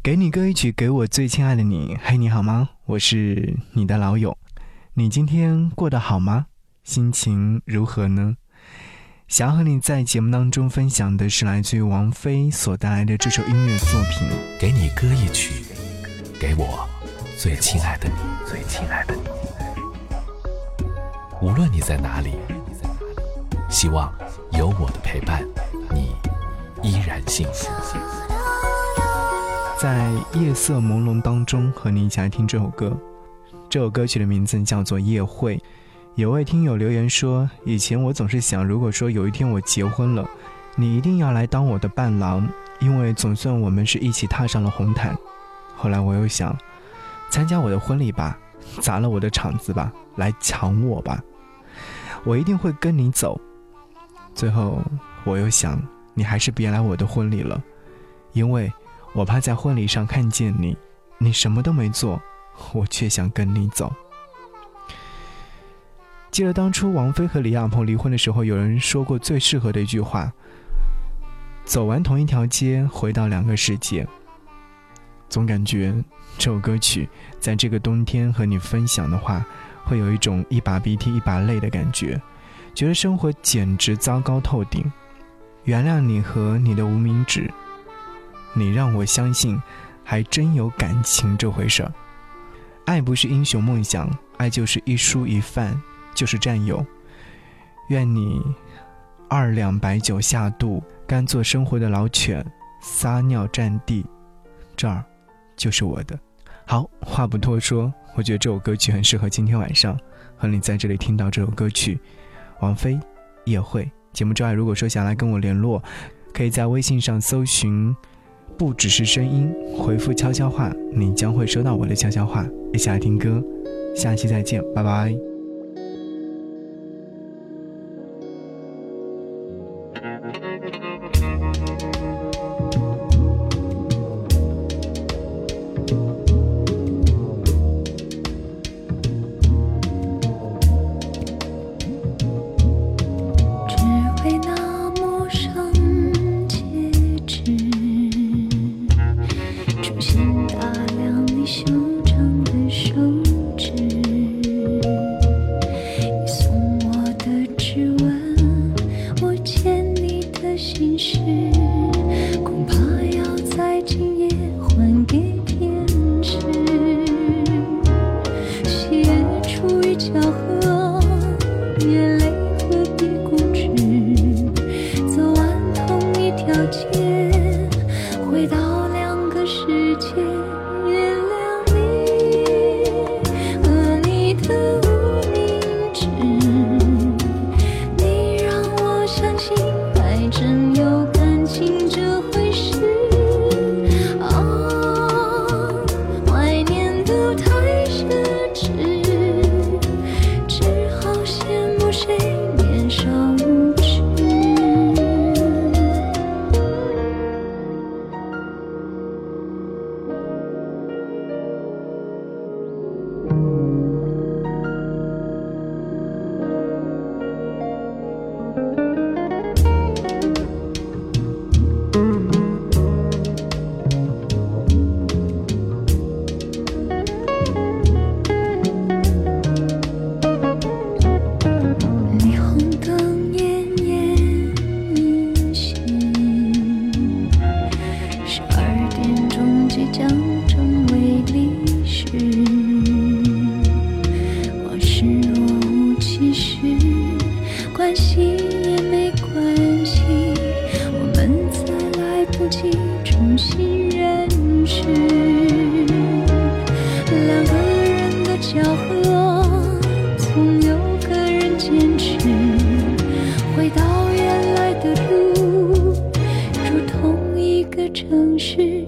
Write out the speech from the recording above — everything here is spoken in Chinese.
给你歌一曲，给我最亲爱的你。嘿，你好吗？我是你的老友。你今天过得好吗？心情如何呢？想要和你在节目当中分享的是来自于王菲所带来的这首音乐作品。给你歌一曲，给我最亲爱的你，最亲爱的你。无论你在哪里，希望有我的陪伴，你依然幸福。在夜色朦胧当中，和你一起来听这首歌。这首歌曲的名字叫做《夜会》。有位听友留言说：“以前我总是想，如果说有一天我结婚了，你一定要来当我的伴郎，因为总算我们是一起踏上了红毯。”后来我又想，参加我的婚礼吧，砸了我的场子吧，来抢我吧，我一定会跟你走。最后我又想，你还是别来我的婚礼了，因为。我怕在婚礼上看见你，你什么都没做，我却想跟你走。记得当初王菲和李亚鹏离婚的时候，有人说过最适合的一句话：“走完同一条街，回到两个世界。”总感觉这首歌曲在这个冬天和你分享的话，会有一种一把鼻涕一把泪的感觉，觉得生活简直糟糕透顶。原谅你和你的无名指。你让我相信，还真有感情这回事儿。爱不是英雄梦想，爱就是一蔬一饭，就是战友。愿你二两白酒下肚，甘做生活的老犬，撒尿占地，这儿就是我的。好话不多说，我觉得这首歌曲很适合今天晚上和你在这里听到这首歌曲。王菲也会节目之外，如果说想来跟我联络，可以在微信上搜寻。不只是声音，回复悄悄话，你将会收到我的悄悄话。一起来听歌，下期再见，拜拜。河和月。谁将成为历史，往事若无其事，关系也没关系，我们再来不及重新认识。两个人的巧合，总有个人坚持，回到原来的路，如同一个城市。